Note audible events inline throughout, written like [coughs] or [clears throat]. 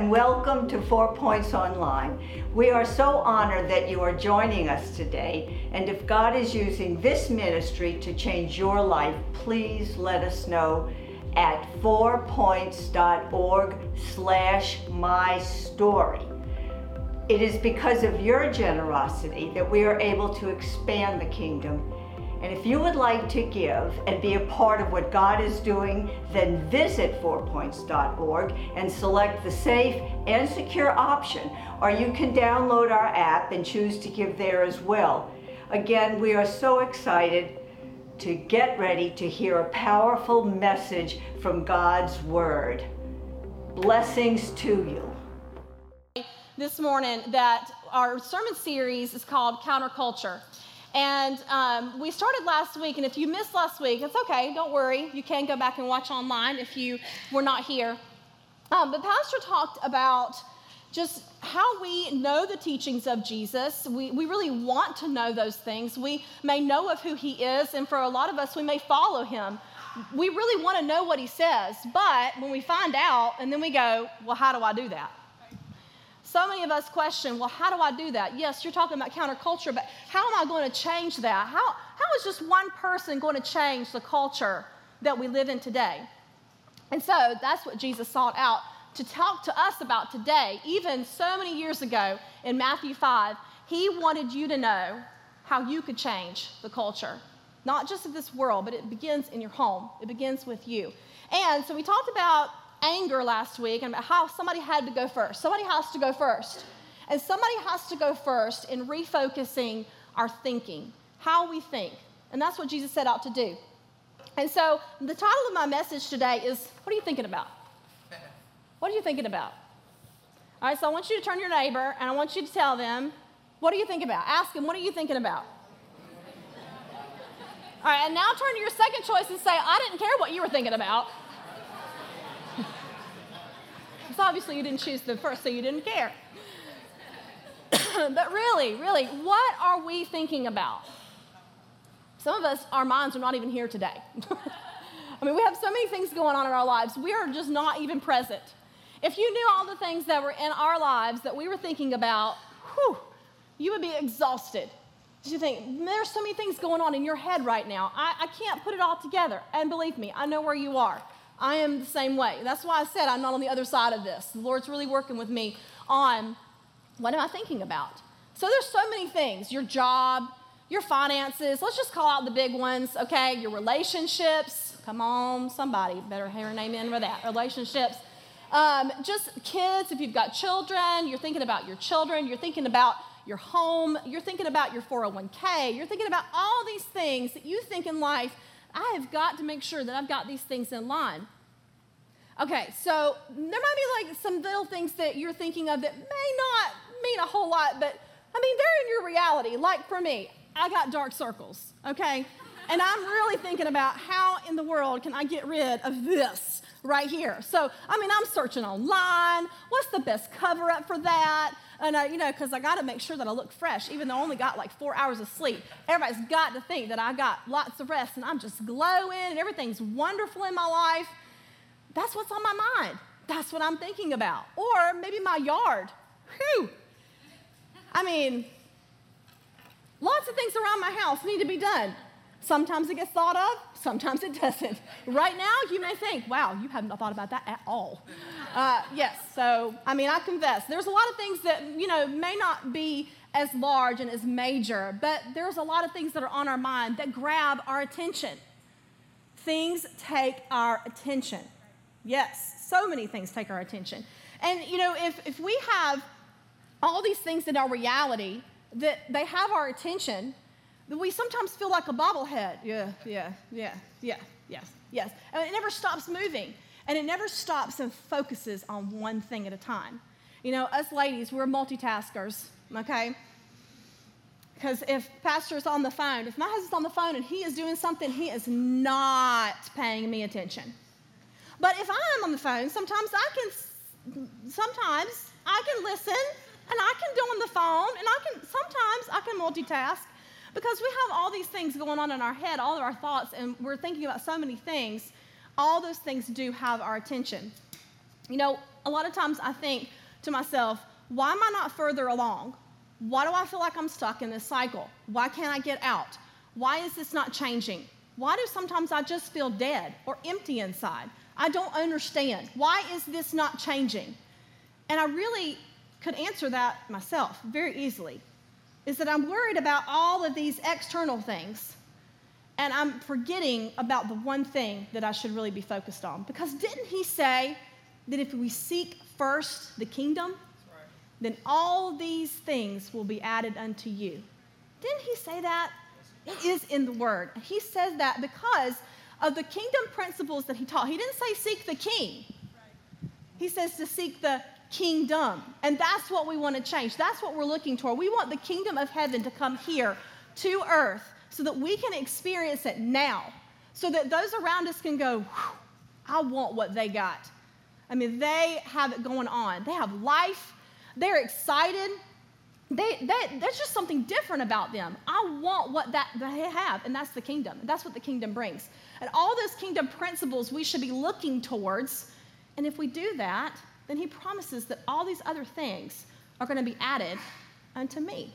and welcome to Four Points Online. We are so honored that you are joining us today, and if God is using this ministry to change your life, please let us know at fourpoints.org slash my story. It is because of your generosity that we are able to expand the kingdom and if you would like to give and be a part of what God is doing, then visit fourpoints.org and select the safe and secure option, or you can download our app and choose to give there as well. Again, we are so excited to get ready to hear a powerful message from God's Word. Blessings to you. This morning, that our sermon series is called Counterculture. And um, we started last week, and if you missed last week, it's okay, don't worry. You can go back and watch online if you were not here. Um, but Pastor talked about just how we know the teachings of Jesus. We, we really want to know those things. We may know of who he is, and for a lot of us, we may follow him. We really want to know what he says, but when we find out, and then we go, well, how do I do that? So many of us question, well, how do I do that? Yes, you're talking about counterculture, but how am I going to change that? How, how is just one person going to change the culture that we live in today? And so that's what Jesus sought out to talk to us about today. Even so many years ago in Matthew 5, he wanted you to know how you could change the culture. Not just of this world, but it begins in your home. It begins with you. And so we talked about anger last week and about how somebody had to go first. Somebody has to go first. And somebody has to go first in refocusing our thinking, how we think. And that's what Jesus set out to do. And so the title of my message today is What are you thinking about? What are you thinking about? All right, so I want you to turn to your neighbor and I want you to tell them, What are you thinking about? Ask them, What are you thinking about? All right, and now turn to your second choice and say, I didn't care what you were thinking about. Because obviously you didn't choose the first, so you didn't care. [coughs] but really, really, what are we thinking about? Some of us, our minds are not even here today. [laughs] I mean, we have so many things going on in our lives. We are just not even present. If you knew all the things that were in our lives that we were thinking about, whew, you would be exhausted. You think, there's so many things going on in your head right now. I, I can't put it all together. And believe me, I know where you are. I am the same way. That's why I said I'm not on the other side of this. The Lord's really working with me on what am I thinking about? So there's so many things your job, your finances, let's just call out the big ones, okay? Your relationships. Come on, somebody better hear an amen for that. Relationships. Um, just kids, if you've got children, you're thinking about your children, you're thinking about your home, you're thinking about your 401k, you're thinking about all these things that you think in life I have got to make sure that I've got these things in line. Okay, so there might be like some little things that you're thinking of that may not mean a whole lot, but I mean, they're in your reality. Like for me, I got dark circles, okay? And I'm really thinking about how in the world can I get rid of this right here. So, I mean, I'm searching online. What's the best cover up for that? And, uh, you know, because I got to make sure that I look fresh, even though I only got like four hours of sleep. Everybody's got to think that I got lots of rest and I'm just glowing and everything's wonderful in my life. That's what's on my mind. That's what I'm thinking about. Or maybe my yard. Whew. I mean, lots of things around my house need to be done. Sometimes it gets thought of, sometimes it doesn't. Right now, you may think, wow, you haven't thought about that at all. Uh, yes, so I mean, I confess, there's a lot of things that, you know, may not be as large and as major, but there's a lot of things that are on our mind that grab our attention. Things take our attention. Yes, so many things take our attention. And, you know, if, if we have all these things in our reality that they have our attention, we sometimes feel like a bobblehead. Yeah, yeah, yeah, yeah, yes, yes. And it never stops moving. And it never stops and focuses on one thing at a time. You know, us ladies, we're multitaskers, okay? Because if pastor's on the phone, if my husband's on the phone and he is doing something, he is not paying me attention. But if I'm on the phone, sometimes I can, sometimes I can listen and I can do on the phone and I can, sometimes I can multitask because we have all these things going on in our head, all of our thoughts, and we're thinking about so many things. All those things do have our attention. You know, a lot of times I think to myself, why am I not further along? Why do I feel like I'm stuck in this cycle? Why can't I get out? Why is this not changing? Why do sometimes I just feel dead or empty inside? I don't understand. Why is this not changing? And I really could answer that myself very easily. Is that I'm worried about all of these external things and I'm forgetting about the one thing that I should really be focused on. Because didn't he say that if we seek first the kingdom, then all these things will be added unto you? Didn't he say that? It is in the word. He says that because of the kingdom principles that he taught. He didn't say seek the king, he says to seek the kingdom. And that's what we want to change. That's what we're looking toward. We want the kingdom of heaven to come here to earth so that we can experience it now, so that those around us can go, I want what they got. I mean, they have it going on. They have life, they're excited. They, they, there's just something different about them. I want what that they have, and that's the kingdom. That's what the kingdom brings. And all those kingdom principles we should be looking towards. And if we do that, then he promises that all these other things are going to be added unto me.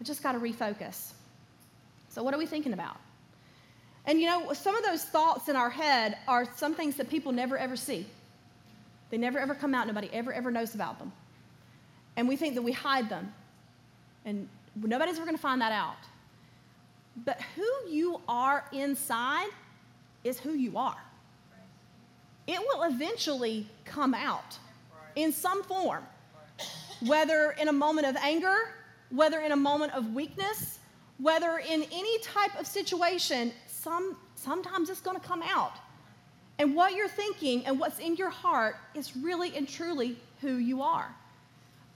I just got to refocus. So, what are we thinking about? And you know, some of those thoughts in our head are some things that people never ever see. They never ever come out, nobody ever ever knows about them. And we think that we hide them. And nobody's ever going to find that out. But who you are inside is who you are. It will eventually come out in some form, whether in a moment of anger, whether in a moment of weakness, whether in any type of situation, some, sometimes it's going to come out. And what you're thinking and what's in your heart is really and truly who you are.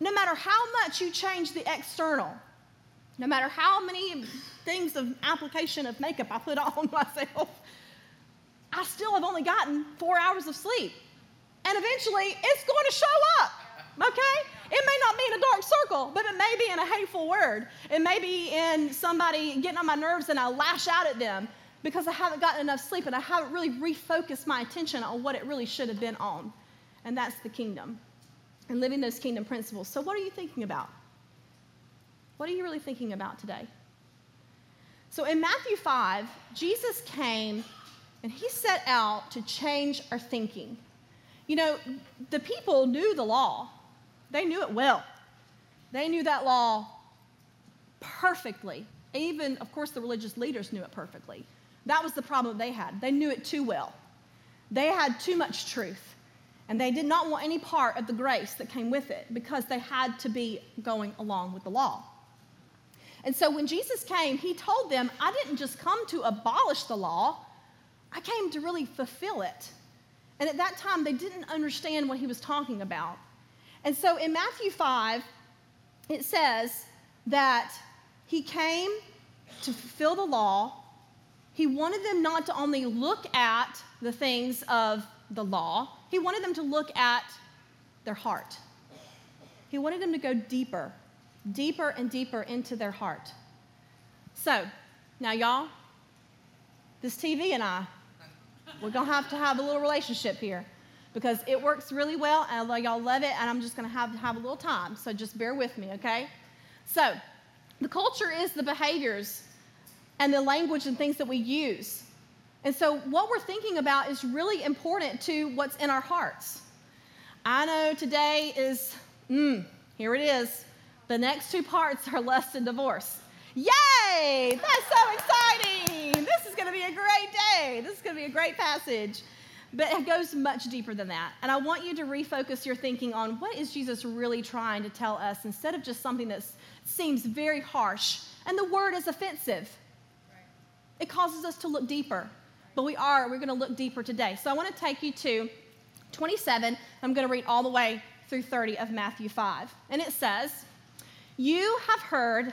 No matter how much you change the external, no matter how many things of application of makeup I put [laughs] on myself, I still have only gotten four hours of sleep. And eventually it's going to show up, okay? It may not be in a dark circle, but it may be in a hateful word. It may be in somebody getting on my nerves and I lash out at them because I haven't gotten enough sleep and I haven't really refocused my attention on what it really should have been on. And that's the kingdom and living those kingdom principles. So, what are you thinking about? What are you really thinking about today? So, in Matthew 5, Jesus came and he set out to change our thinking. You know, the people knew the law, they knew it well. They knew that law perfectly. Even, of course, the religious leaders knew it perfectly. That was the problem they had. They knew it too well. They had too much truth. And they did not want any part of the grace that came with it because they had to be going along with the law. And so when Jesus came, he told them, I didn't just come to abolish the law, I came to really fulfill it. And at that time, they didn't understand what he was talking about. And so in Matthew 5, it says that he came to fulfill the law. He wanted them not to only look at the things of the law, he wanted them to look at their heart. He wanted them to go deeper, deeper and deeper into their heart. So, now, y'all, this TV and I, we're going to have to have a little relationship here because it works really well and y'all love it and I'm just going to have to have a little time. So just bear with me, okay? So, the culture is the behaviors and the language and things that we use. And so, what we're thinking about is really important to what's in our hearts. I know today is, mm, here it is. The next two parts are [laughs] lust and divorce. Yay! That's so exciting! This is going to be a great day. This is going to be a great passage. But it goes much deeper than that. And I want you to refocus your thinking on what is Jesus really trying to tell us instead of just something that seems very harsh. And the word is offensive. It causes us to look deeper. But we are, we're going to look deeper today. So I want to take you to 27. I'm going to read all the way through 30 of Matthew 5. And it says, You have heard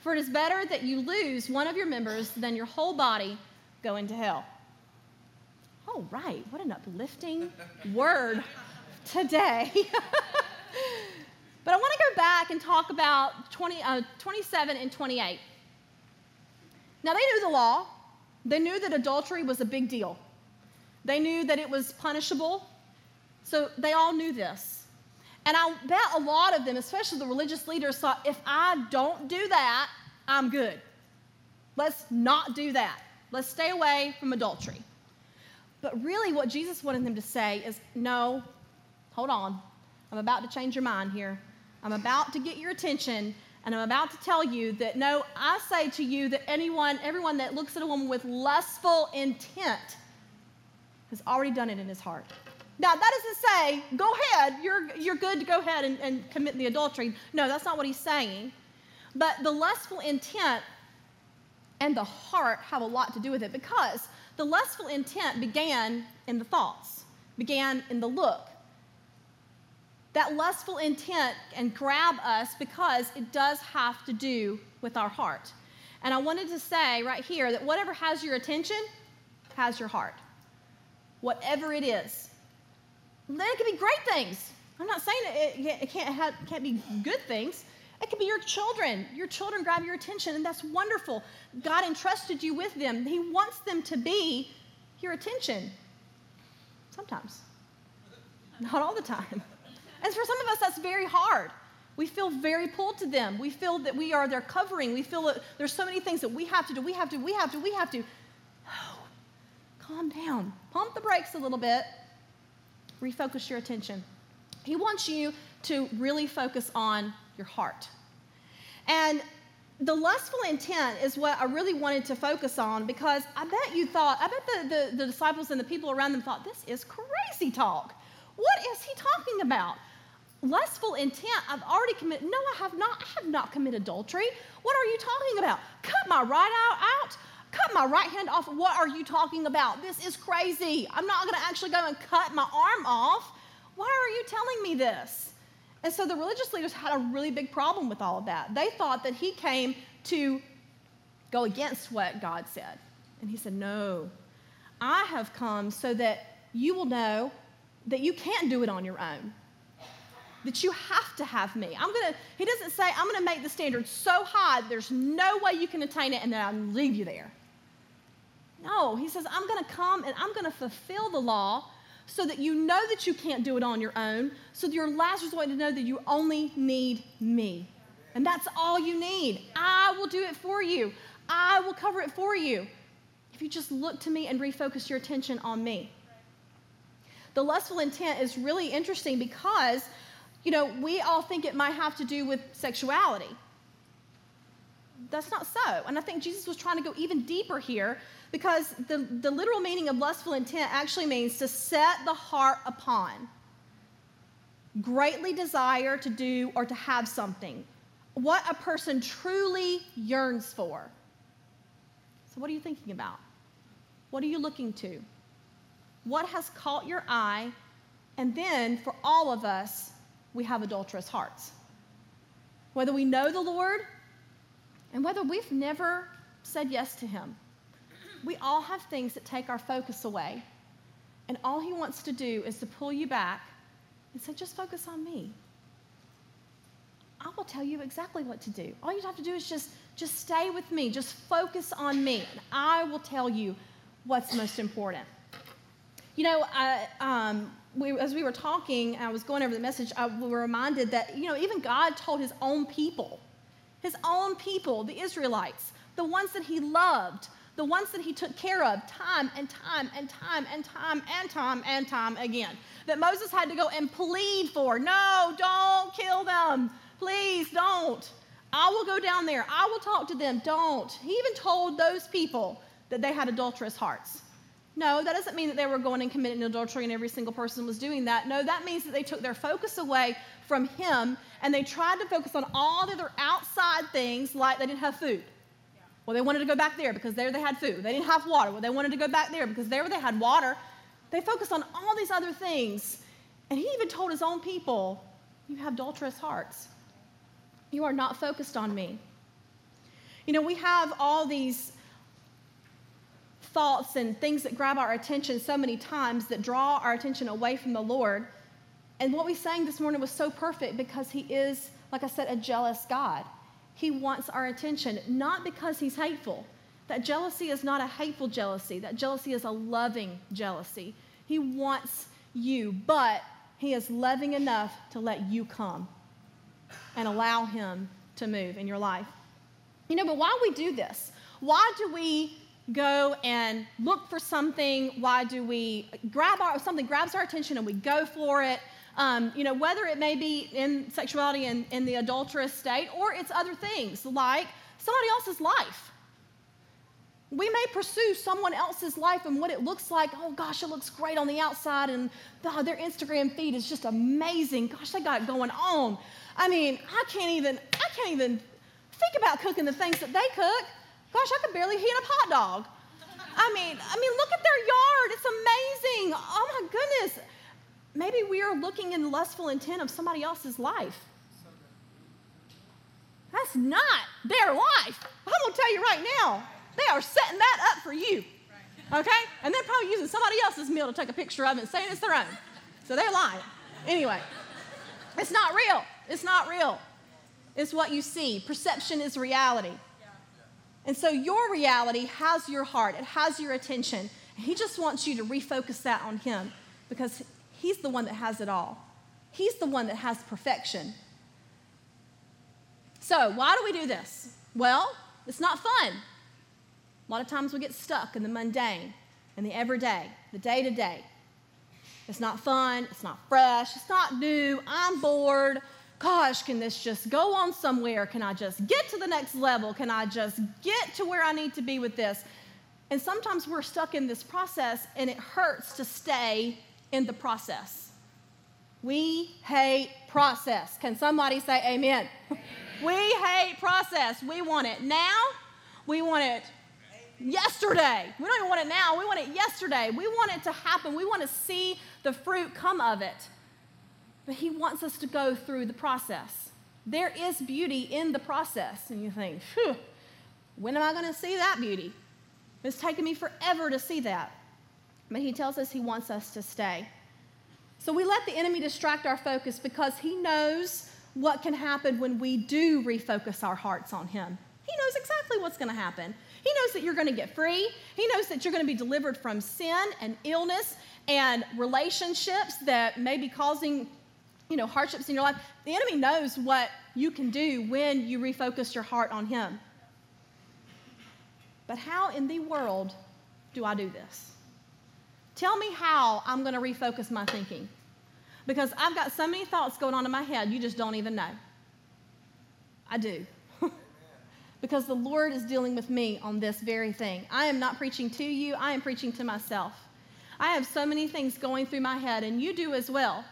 For it is better that you lose one of your members than your whole body go into hell. Oh, right. What an uplifting [laughs] word today. [laughs] but I want to go back and talk about 20, uh, 27 and 28. Now, they knew the law, they knew that adultery was a big deal, they knew that it was punishable. So they all knew this. And I bet a lot of them, especially the religious leaders, thought if I don't do that, I'm good. Let's not do that. Let's stay away from adultery. But really, what Jesus wanted them to say is no, hold on. I'm about to change your mind here. I'm about to get your attention, and I'm about to tell you that no, I say to you that anyone, everyone that looks at a woman with lustful intent has already done it in his heart. Now, that doesn't say, go ahead, you're, you're good to go ahead and, and commit the adultery. No, that's not what he's saying. But the lustful intent and the heart have a lot to do with it because the lustful intent began in the thoughts, began in the look. That lustful intent can grab us because it does have to do with our heart. And I wanted to say right here that whatever has your attention has your heart. Whatever it is. Then it can be great things. I'm not saying it, it can't, have, can't be good things. It could be your children. Your children grab your attention, and that's wonderful. God entrusted you with them. He wants them to be your attention. Sometimes, not all the time. And for some of us, that's very hard. We feel very pulled to them. We feel that we are their covering. We feel that there's so many things that we have to do. We have to, we have to, we have to. Oh, [sighs] calm down. Pump the brakes a little bit. Refocus your attention. He wants you to really focus on your heart. And the lustful intent is what I really wanted to focus on because I bet you thought, I bet the, the, the, disciples and the people around them thought, this is crazy talk. What is he talking about? Lustful intent, I've already committed. No, I have not. I have not committed adultery. What are you talking about? Cut my right eye out? Cut my right hand off? What are you talking about? This is crazy. I'm not going to actually go and cut my arm off. Why are you telling me this? And so the religious leaders had a really big problem with all of that. They thought that he came to go against what God said. And he said, No, I have come so that you will know that you can't do it on your own. That you have to have me. I'm gonna, he doesn't say, I'm gonna make the standard so high there's no way you can attain it and then I'll leave you there. No, he says, I'm gonna come and I'm gonna fulfill the law so that you know that you can't do it on your own, so that your last resort to know that you only need me. And that's all you need. I will do it for you. I will cover it for you. If you just look to me and refocus your attention on me. The lustful intent is really interesting because, you know, we all think it might have to do with sexuality. That's not so. And I think Jesus was trying to go even deeper here because the, the literal meaning of lustful intent actually means to set the heart upon, greatly desire to do or to have something, what a person truly yearns for. So, what are you thinking about? What are you looking to? What has caught your eye? And then, for all of us, we have adulterous hearts. Whether we know the Lord and whether we've never said yes to Him we all have things that take our focus away. And all he wants to do is to pull you back and say, just focus on me. I will tell you exactly what to do. All you have to do is just, just stay with me, just focus on me, and I will tell you what's most important. You know, I, um, we, as we were talking, I was going over the message, I, we were reminded that, you know, even God told his own people, his own people, the Israelites, the ones that he loved, the ones that he took care of time and time and time and time and time and time again. That Moses had to go and plead for no, don't kill them. Please don't. I will go down there. I will talk to them. Don't. He even told those people that they had adulterous hearts. No, that doesn't mean that they were going and committing adultery and every single person was doing that. No, that means that they took their focus away from him and they tried to focus on all the other outside things like they didn't have food well, they wanted to go back there because there they had food. They didn't have water. Well, they wanted to go back there because there they had water. They focused on all these other things. And he even told his own people, You have adulterous hearts. You are not focused on me. You know, we have all these thoughts and things that grab our attention so many times that draw our attention away from the Lord. And what we sang this morning was so perfect because He is, like I said, a jealous God. He wants our attention, not because He's hateful. That jealousy is not a hateful jealousy, that jealousy is a loving jealousy. He wants you, but He is loving enough to let you come and allow Him to move in your life. You know, but why we do this? Why do we go and look for something? Why do we grab our something grabs our attention and we go for it? Um, you know, whether it may be in sexuality in, in the adulterous state or it's other things like somebody else's life. We may pursue someone else's life and what it looks like. Oh gosh, it looks great on the outside, and oh, their Instagram feed is just amazing. Gosh, they got it going on. I mean, I can't even, I can't even think about cooking the things that they cook. Gosh, I could barely heat up hot dog. I mean, I mean, look at their yard. It's amazing. Oh my goodness. Maybe we are looking in lustful intent of somebody else's life. That's not their life. I'm going to tell you right now, they are setting that up for you. Okay? And they're probably using somebody else's meal to take a picture of it and saying it's their own. So they're lying. Anyway, it's not real. It's not real. It's what you see. Perception is reality. And so your reality has your heart, it has your attention. He just wants you to refocus that on him because he's the one that has it all. He's the one that has perfection. So, why do we do this? Well, it's not fun. A lot of times we get stuck in the mundane, in the everyday, the day to day. It's not fun, it's not fresh, it's not new. I'm bored gosh, can this just go on somewhere? Can I just get to the next level? Can I just get to where I need to be with this? And sometimes we're stuck in this process and it hurts to stay in the process. We hate process. Can somebody say amen? [laughs] we hate process. We want it now. We want it yesterday. We don't even want it now. We want it yesterday. We want it to happen. We want to see the fruit come of it but He wants us to go through the process. There is beauty in the process. And you think, Phew, when am I going to see that beauty? It's taken me forever to see that. But He tells us He wants us to stay. So we let the enemy distract our focus because he knows what can happen when we do refocus our hearts on Him. He knows exactly what's going to happen. He knows that you're going to get free. He knows that you're going to be delivered from sin and illness and relationships that may be causing you know, hardships in your life, the enemy knows what you can do when you refocus your heart on him. But how in the world do I do this? Tell me how I'm going to refocus my thinking. Because I've got so many thoughts going on in my head, you just don't even know. I do. [laughs] because the Lord is dealing with me on this very thing. I am not preaching to you, I am preaching to myself. I have so many things going through my head, and you do as well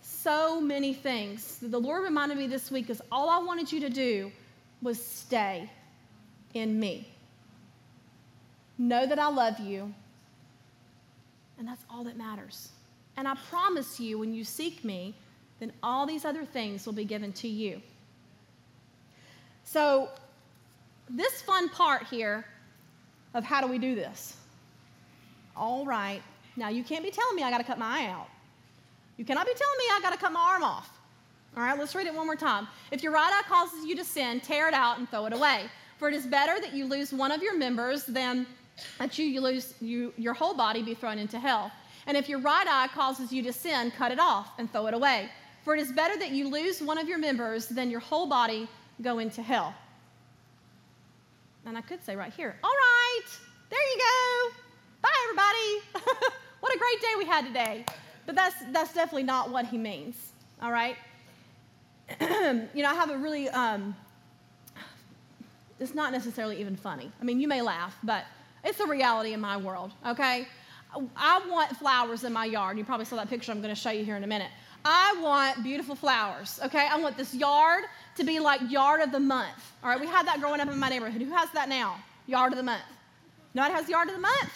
so many things. The Lord reminded me this week is all I wanted you to do was stay in me. Know that I love you, and that's all that matters. And I promise you, when you seek me, then all these other things will be given to you. So, this fun part here of how do we do this? All right. Now, you can't be telling me I got to cut my eye out. You cannot be telling me I got to cut my arm off. All right, let's read it one more time. If your right eye causes you to sin, tear it out and throw it away. For it is better that you lose one of your members than that you, you lose you, your whole body be thrown into hell. And if your right eye causes you to sin, cut it off and throw it away. For it is better that you lose one of your members than your whole body go into hell. And I could say right here, all right, there you go. Bye, everybody. [laughs] what a great day we had today. But that's, that's definitely not what he means, all right? [clears throat] you know, I have a really, um, it's not necessarily even funny. I mean, you may laugh, but it's a reality in my world, okay? I want flowers in my yard. You probably saw that picture I'm going to show you here in a minute. I want beautiful flowers, okay? I want this yard to be like yard of the month. All right, we had that growing up in my neighborhood. Who has that now? Yard of the month. Nobody has yard of the month?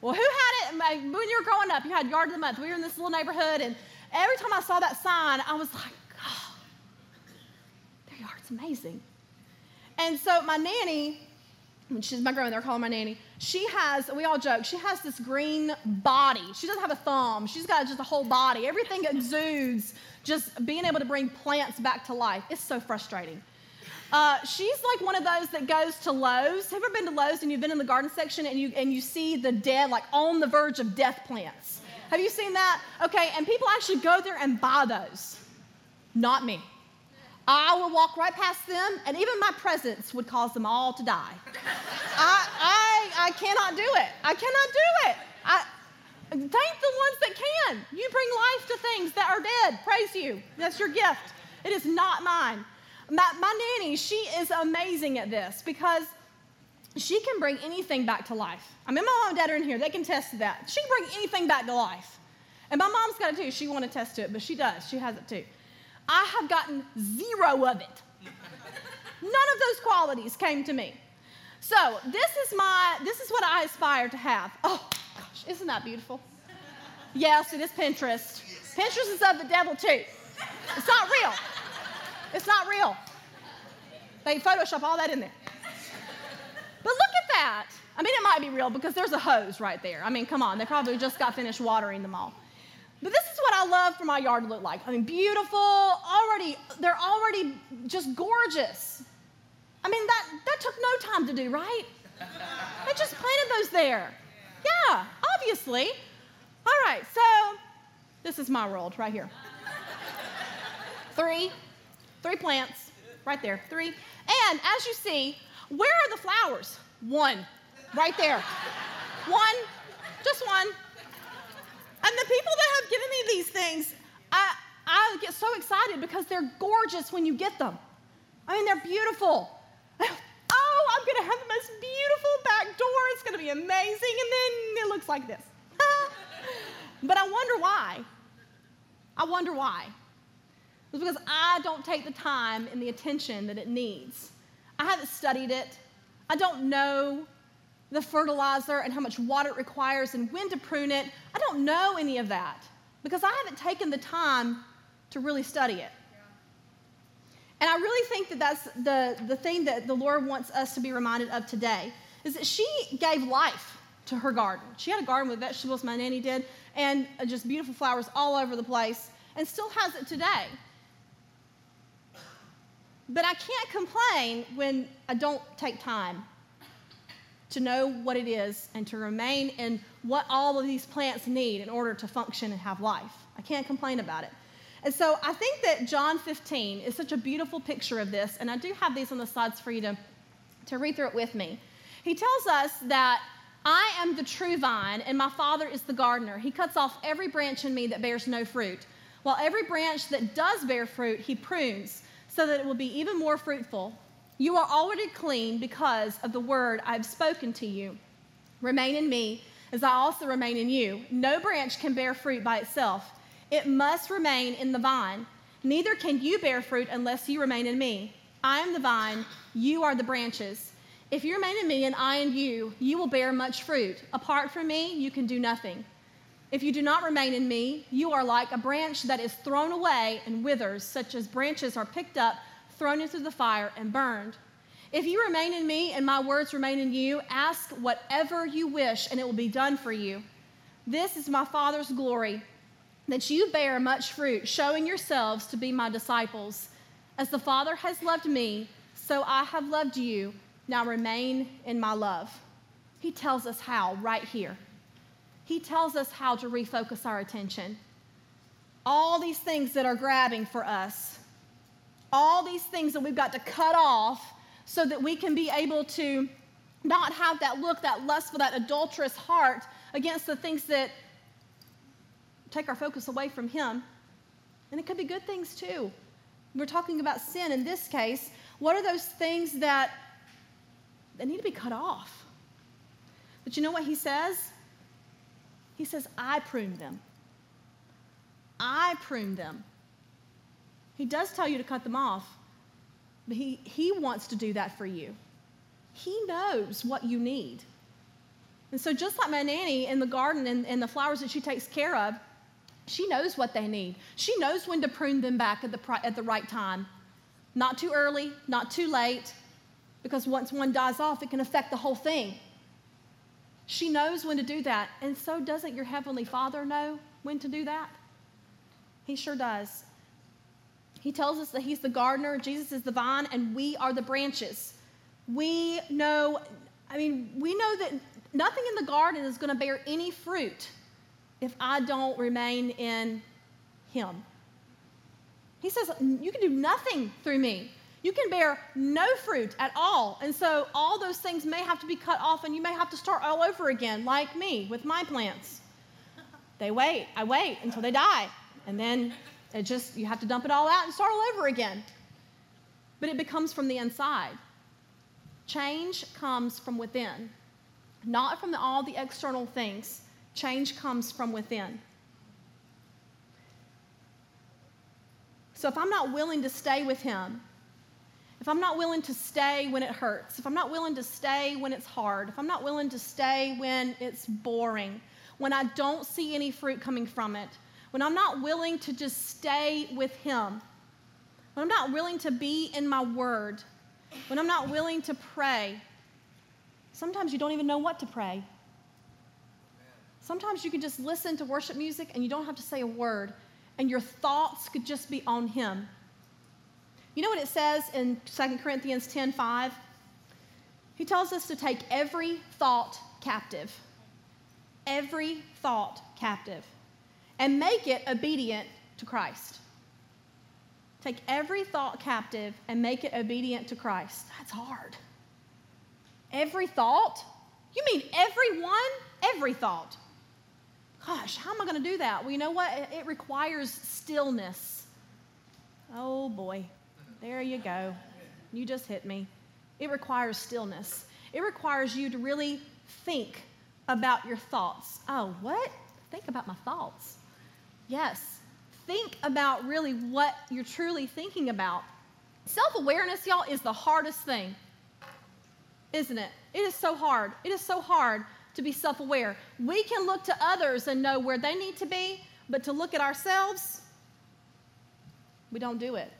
Well, who had it when you were growing up? You had yard of the month. We were in this little neighborhood, and every time I saw that sign, I was like, oh, are, it's amazing. And so my nanny, she's my grandmother, I call my nanny, she has, we all joke, she has this green body. She doesn't have a thumb, she's got just a whole body. Everything [laughs] exudes just being able to bring plants back to life. It's so frustrating. Uh, she's like one of those that goes to Lowe's. Have you ever been to Lowe's and you've been in the garden section and you, and you see the dead, like on the verge of death plants? Have you seen that? Okay, and people actually go there and buy those. Not me. I would walk right past them, and even my presence would cause them all to die. [laughs] I, I, I cannot do it. I cannot do it. I, thank the ones that can. You bring life to things that are dead. Praise you. That's your gift. It is not mine. My, my nanny, she is amazing at this because she can bring anything back to life. I mean, my mom and dad are in here. They can test to that. She can bring anything back to life. And my mom's got it too. She won't attest to it, but she does. She has it too. I have gotten zero of it. None of those qualities came to me. So this is my, this is what I aspire to have. Oh gosh, isn't that beautiful? Yes, it is Pinterest. Pinterest is of the devil too. It's not real. It's not real. They Photoshop all that in there. But look at that. I mean, it might be real because there's a hose right there. I mean, come on, they probably just got finished watering them all. But this is what I love for my yard to look like. I mean, beautiful, already, they're already just gorgeous. I mean, that, that took no time to do, right? I just planted those there. Yeah, obviously. All right, so this is my world right here. Three, three plants right there, three. And as you see, where are the flowers? One, right there. One, just one. And the people that have given me these things, I, I get so excited because they're gorgeous when you get them. I mean, they're beautiful. [laughs] Oh, I'm going to have the most beautiful back door. It's going to be amazing. And then it looks like this. [laughs] but I wonder why. I wonder why. It's because I don't take the time and the attention that it needs. I haven't studied it. I don't know the fertilizer and how much water it requires and when to prune it. I don't know any of that because I haven't taken the time to really study it. And I really think that that's the, the thing that the Lord wants us to be reminded of today is that she gave life to her garden. She had a garden with vegetables, my nanny did, and uh, just beautiful flowers all over the place, and still has it today. But I can't complain when I don't take time to know what it is and to remain in what all of these plants need in order to function and have life. I can't complain about it. And so I think that John 15 is such a beautiful picture of this, and I do have these on the slides for you to, to read through it with me. He tells us that I am the true vine, and my Father is the gardener. He cuts off every branch in me that bears no fruit, while every branch that does bear fruit, he prunes, so that it will be even more fruitful. You are already clean because of the word I have spoken to you. Remain in me, as I also remain in you. No branch can bear fruit by itself, it must remain in the vine. Neither can you bear fruit unless you remain in me. I am the vine, you are the branches. If you remain in me and I in you, you will bear much fruit. Apart from me, you can do nothing. If you do not remain in me, you are like a branch that is thrown away and withers, such as branches are picked up thrown into the fire, and burned. If you remain in me and my words remain in you, ask whatever you wish, and it will be done for you. This is my Father's glory, that you bear much fruit, showing yourselves to be my disciples. As the Father has loved me, so I have loved you. Now remain in my love. He tells us how right here. He tells us how to refocus our attention. All these things that are grabbing for us, all these things that we've got to cut off so that we can be able to not have that look, that lustful, that adulterous heart against the things that take our focus away from Him. And it could be good things too. We're talking about sin in this case. What are those things that, that need to be cut off? But you know what He says? He says, I prune them. I prune them. He does tell you to cut them off, but he, he wants to do that for you. He knows what you need. And so, just like my nanny in the garden and, and the flowers that she takes care of, She knows what they need. She knows when to prune them back at the, at the right time. Not too early, not too late, because once one dies off, it can affect the whole thing. She knows when to do that. And so doesn't your Heavenly Father know when to do that? He sure does. He tells us that He's the gardener, Jesus is the vine, and we are the branches. We know, I mean, we know that nothing in the garden is going to bear any fruit if I don't remain in Him. He says, You can do nothing through me. You can bear no fruit at all. And so all those things may have to be cut off, and you may have to start all over again, like me with my plants. They wait. I wait until they die. And then it just, you have to dump it all out and start all over again. But it becomes from the inside. Change comes from within, not from the, all the external things. Change comes from within. So if I'm not willing to stay with Him, if I'm not willing to stay when it hurts, if I'm not willing to stay when it's hard, if I'm not willing to stay when it's boring, when I don't see any fruit coming from it, when I'm not willing to just stay with Him, when I'm not willing to be in my Word, when I'm not willing to pray, sometimes you don't even know what to pray. Sometimes you can just listen to worship music and you don't have to say a word, and your thoughts could just be on Him. You know what it says in 2 Corinthians 10 5? He tells us to take every thought captive. Every thought captive. And make it obedient to Christ. Take every thought captive and make it obedient to Christ. That's hard. Every thought? You mean every one? Every thought. Gosh, how am I going to do that? Well, you know what? It requires stillness. Oh boy, there you go. You just hit me. It requires stillness. It requires you to really think about your thoughts. Oh, what? Think about my thoughts. Yes, think about really what you're truly thinking about. Self awareness, y'all, is the hardest thing, isn't it? It is so hard. It is so hard to be self aware. We can look to others and know where they need to be, but to look at ourselves, we don't do it.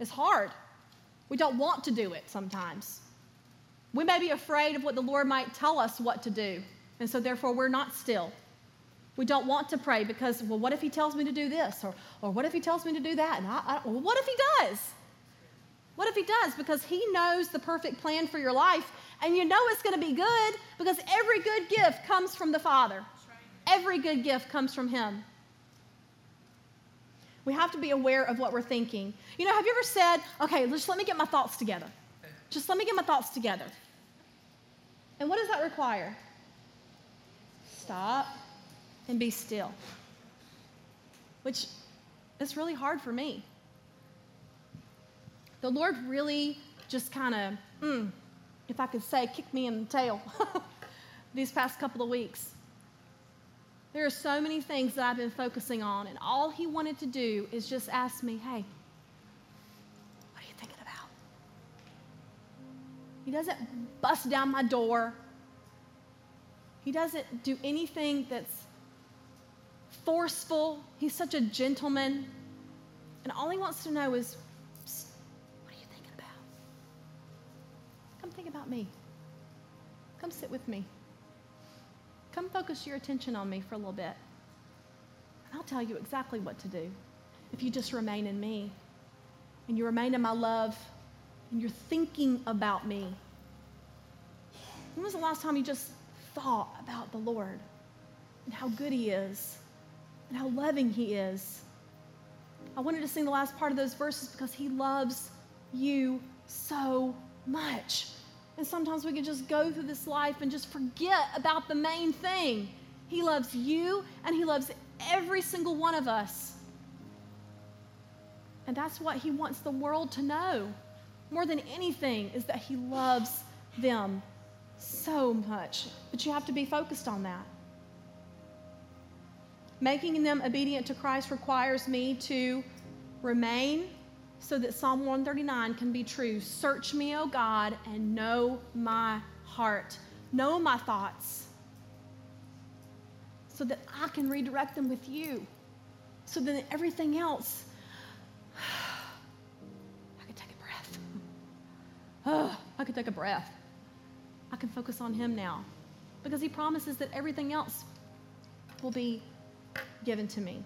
It's hard. We don't want to do it sometimes. We may be afraid of what the Lord might tell us what to do, and so therefore we're not still. We don't want to pray because, well, what if he tells me to do this? Or, or what if he tells me to do that? And I, I, well, what if he does? What if he does? Because he knows the perfect plan for your life, and you know it's going to be good because every good gift comes from the Father. Every good gift comes from him. We have to be aware of what we're thinking. You know, have you ever said, okay, just let me get my thoughts together? Just let me get my thoughts together. And what does that require? Stop and be still, which is really hard for me. The Lord really just kind of, mm, if I could say, kicked me in the tail [laughs] these past couple of weeks. There are so many things that I've been focusing on, and all He wanted to do is just ask me, hey, what are you thinking about? He doesn't bust down my door. He doesn't do anything that's forceful. He's such a gentleman. And all he wants to know is, what are you thinking about? Come think about me. Come sit with me. Come focus your attention on me for a little bit. And I'll tell you exactly what to do if you just remain in me and you remain in my love and you're thinking about me. When was the last time you just thought about the Lord and how good He is? And how loving He is. I wanted to sing the last part of those verses because He loves you so much. And sometimes we can just go through this life and just forget about the main thing. He loves you and He loves every single one of us. And that's what He wants the world to know more than anything is that He loves them so much. But you have to be focused on that. Making them obedient to Christ requires me to remain so that Psalm 139 can be true. Search me, O God, and know my heart, know my thoughts, so that I can redirect them with you. So then everything else, [sighs] I can take a breath. Oh, [sighs] I can take a breath. I can focus on Him now because He promises that everything else will be given to me.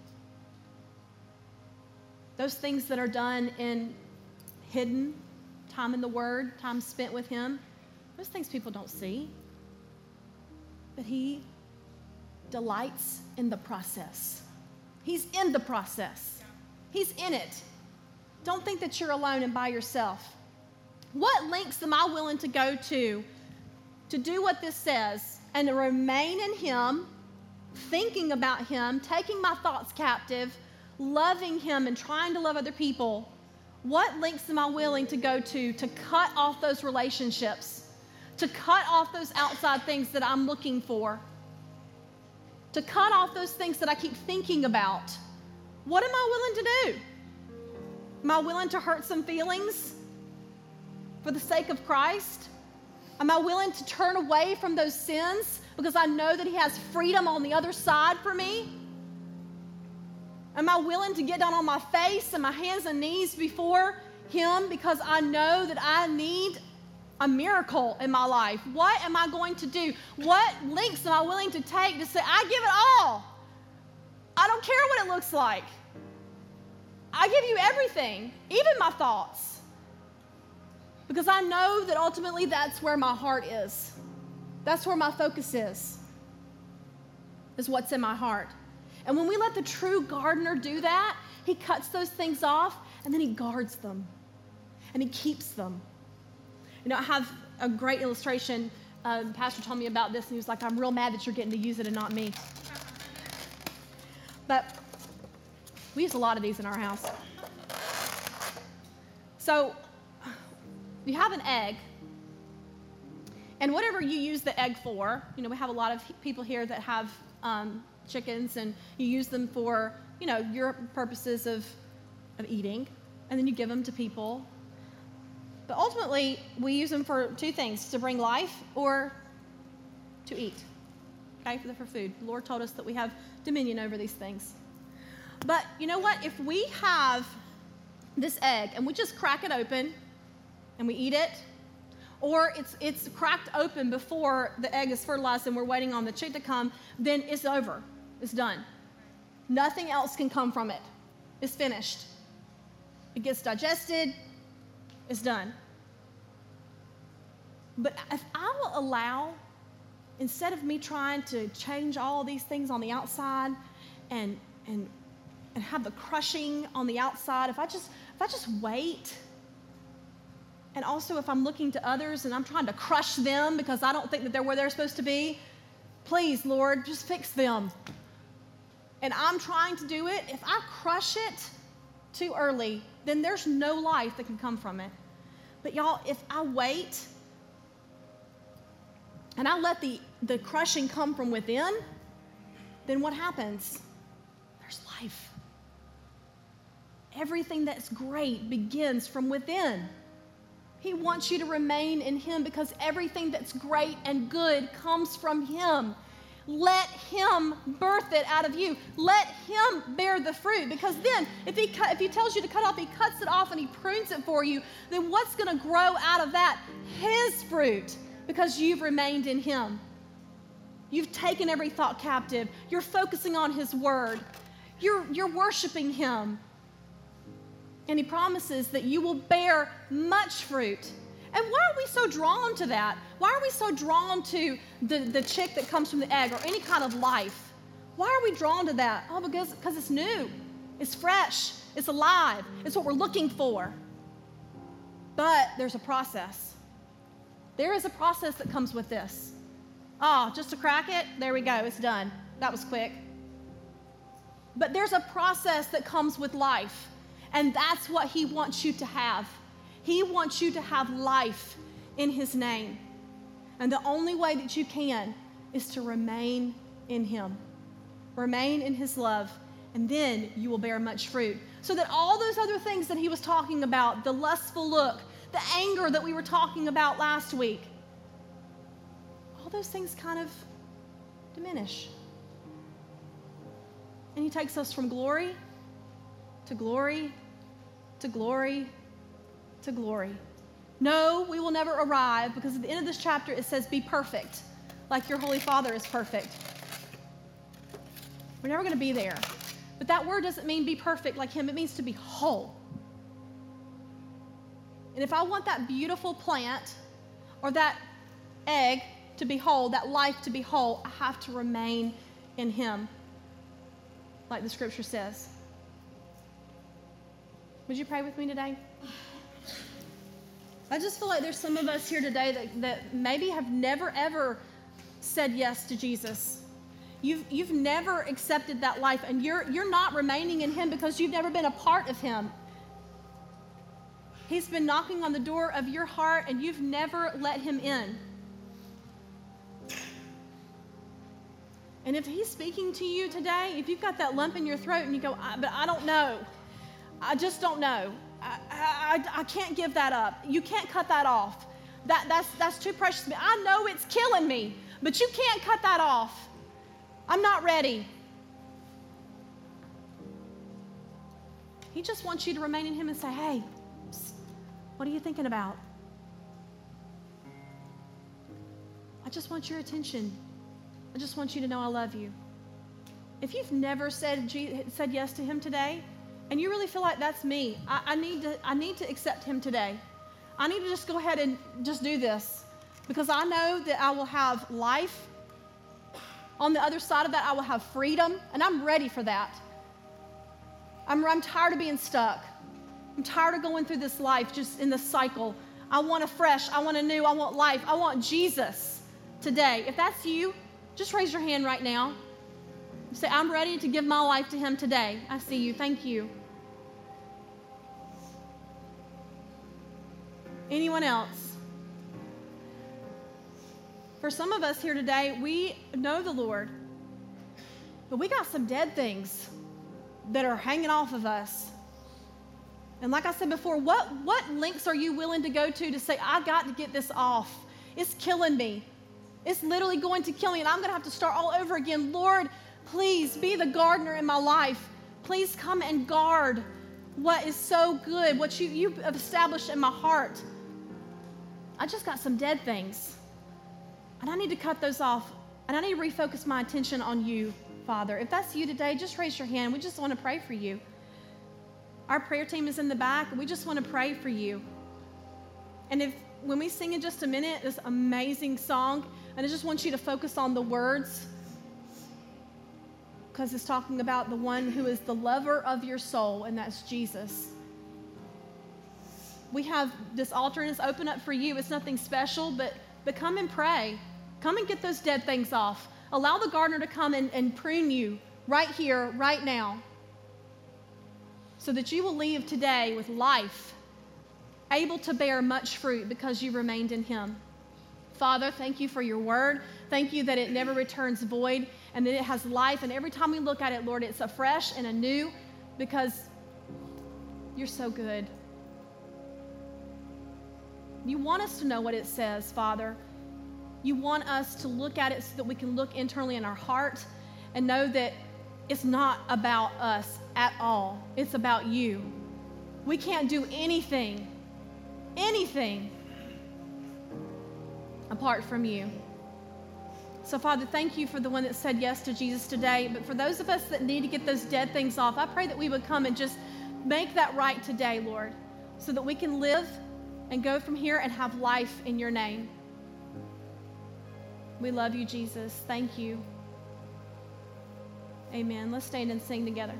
Those things that are done in hidden, time in the Word, time spent with Him, those things people don't see. But He delights in the process. He's in the process, He's in it. Don't think that you're alone and by yourself. What lengths am I willing to go to to do what this says and to remain in Him, thinking about Him, taking my thoughts captive, loving Him, and trying to love other people? What lengths am I willing to go to to cut off those relationships, to cut off those outside things that I'm looking for, to cut off those things that I keep thinking about? What am I willing to do? Am I willing to hurt some feelings for the sake of Christ? Am I willing to turn away from those sins because I know that He has freedom on the other side for me? Am I willing to get down on my face and my hands and knees before Him because I know that I need a miracle in my life? What am I going to do? What lengths am I willing to take to say, I give it all? I don't care what it looks like. I give you everything, even my thoughts. Because I know that ultimately that's where my heart is. That's where my focus is, is what's in my heart. And when we let the true gardener do that, he cuts those things off and then he guards them and he keeps them. You know, I have a great illustration. Uh, pastor told me about this and he was like, I'm real mad that you're getting to use it and not me. [laughs] But we use a lot of these in our house. So you have an egg, and whatever you use the egg for, you know, we have a lot of people here that have um, chickens, and you use them for, you know, your purposes of, of eating, and then you give them to people. But ultimately, we use them for two things to bring life or to eat, okay, for, food. The Lord told us that we have dominion over these things. But you know what? If we have this egg and we just crack it open and we eat it, or it's, it's cracked open before the egg is fertilized and we're waiting on the chick to come, then it's over. It's done. Nothing else can come from it. It's finished. It gets digested, it's done. But if I will allow, instead of me trying to change all these things on the outside and, and and have the crushing on the outside, if I just if I just wait, and also if I'm looking to others and I'm trying to crush them because I don't think that they're where they're supposed to be, please, Lord, just fix them. And I'm trying to do it. If I crush it too early, then there's no life that can come from it. But y'all, if I wait and I let the, the crushing come from within, then what happens? There's life. Everything that's great begins from within. He wants you to remain in Him because everything that's great and good comes from Him. Let Him birth it out of you. Let Him bear the fruit. Because then, if He, if he tells you to cut off, He cuts it off and He prunes it for you, then what's going to grow out of that? His fruit, because you've remained in Him. You've taken every thought captive. You're focusing on His Word. You're, you're worshiping Him. And he promises that you will bear much fruit. And why are we so drawn to that? Why are we so drawn to the, the chick that comes from the egg or any kind of life? Why are we drawn to that? Oh, because, because it's new, it's fresh, it's alive, it's what we're looking for. But there's a process. There is a process that comes with this. Oh, just to crack it, there we go, it's done. That was quick. But there's a process that comes with life. And that's what He wants you to have. He wants you to have life in His name. And the only way that you can is to remain in Him, remain in His love, and then you will bear much fruit. So that all those other things that He was talking about the lustful look, the anger that we were talking about last week all those things kind of diminish. And He takes us from glory to glory to glory to glory. No, we will never arrive because at the end of this chapter it says, Be perfect, like your Holy Father is perfect. We're never going to be there. But that word doesn't mean be perfect like Him, it means to be whole. And if I want that beautiful plant or that egg to be whole, that life to be whole, I have to remain in Him, like the scripture says. Would you pray with me today? I just feel like there's some of us here today that, that maybe have never, ever said yes to Jesus. You've, you've never accepted that life, and you're, you're not remaining in Him because you've never been a part of Him. He's been knocking on the door of your heart, and you've never let Him in. And if He's speaking to you today, if you've got that lump in your throat and you go, but I don't know, I just don't know. I, I, I can't give that up. You can't cut that off. That, that's, that's too precious to me. I know it's killing me, but you can't cut that off. I'm not ready. He just wants you to remain in Him and say, hey, psst, what are you thinking about? I just want your attention. I just want you to know I love you. If you've never said, said yes to Him today, and you really feel like that's me, I, I, need to, I need to accept him today. I need to just go ahead and just do this because I know that I will have life. On the other side of that, I will have freedom, and I'm ready for that. I'm, I'm tired of being stuck. I'm tired of going through this life just in this cycle. I want a fresh, I want a new, I want life, I want Jesus today. If that's you, just raise your hand right now. Say, I'm ready to give my life to Him today. I see you. Thank you. Anyone else? For some of us here today, we know the Lord, but we got some dead things that are hanging off of us. And like I said before, what, what lengths are you willing to go to to say, I got to get this off? It's killing me. It's literally going to kill me, and I'm going to have to start all over again. Lord, please be the gardener in my life. Please come and guard what is so good, what you, you have established in my heart. I just got some dead things. And I need to cut those off. And I need to refocus my attention on you, Father. If that's you today, just raise your hand. We just want to pray for you. Our prayer team is in the back. We just want to pray for you. And if when we sing in just a minute this amazing song, and I just want you to focus on the words because it's talking about the one who is the lover of your soul, and that's Jesus we have this altar and it's open up for you. It's nothing special, but, but come and pray. Come and get those dead things off. Allow the gardener to come and, and prune you right here, right now, so that you will leave today with life, able to bear much fruit because you remained in Him. Father, thank you for your word. Thank you that it never returns void and that it has life. And every time we look at it, Lord, it's a fresh and a new because you're so good. You want us to know what it says, Father. You want us to look at it so that we can look internally in our heart and know that it's not about us at all. It's about you. We can't do anything, anything apart from you. So, Father, thank you for the one that said yes to Jesus today. But for those of us that need to get those dead things off, I pray that we would come and just make that right today, Lord, so that we can live and go from here and have life in your name. We love you, Jesus. Thank you. Amen. Let's stand and sing together.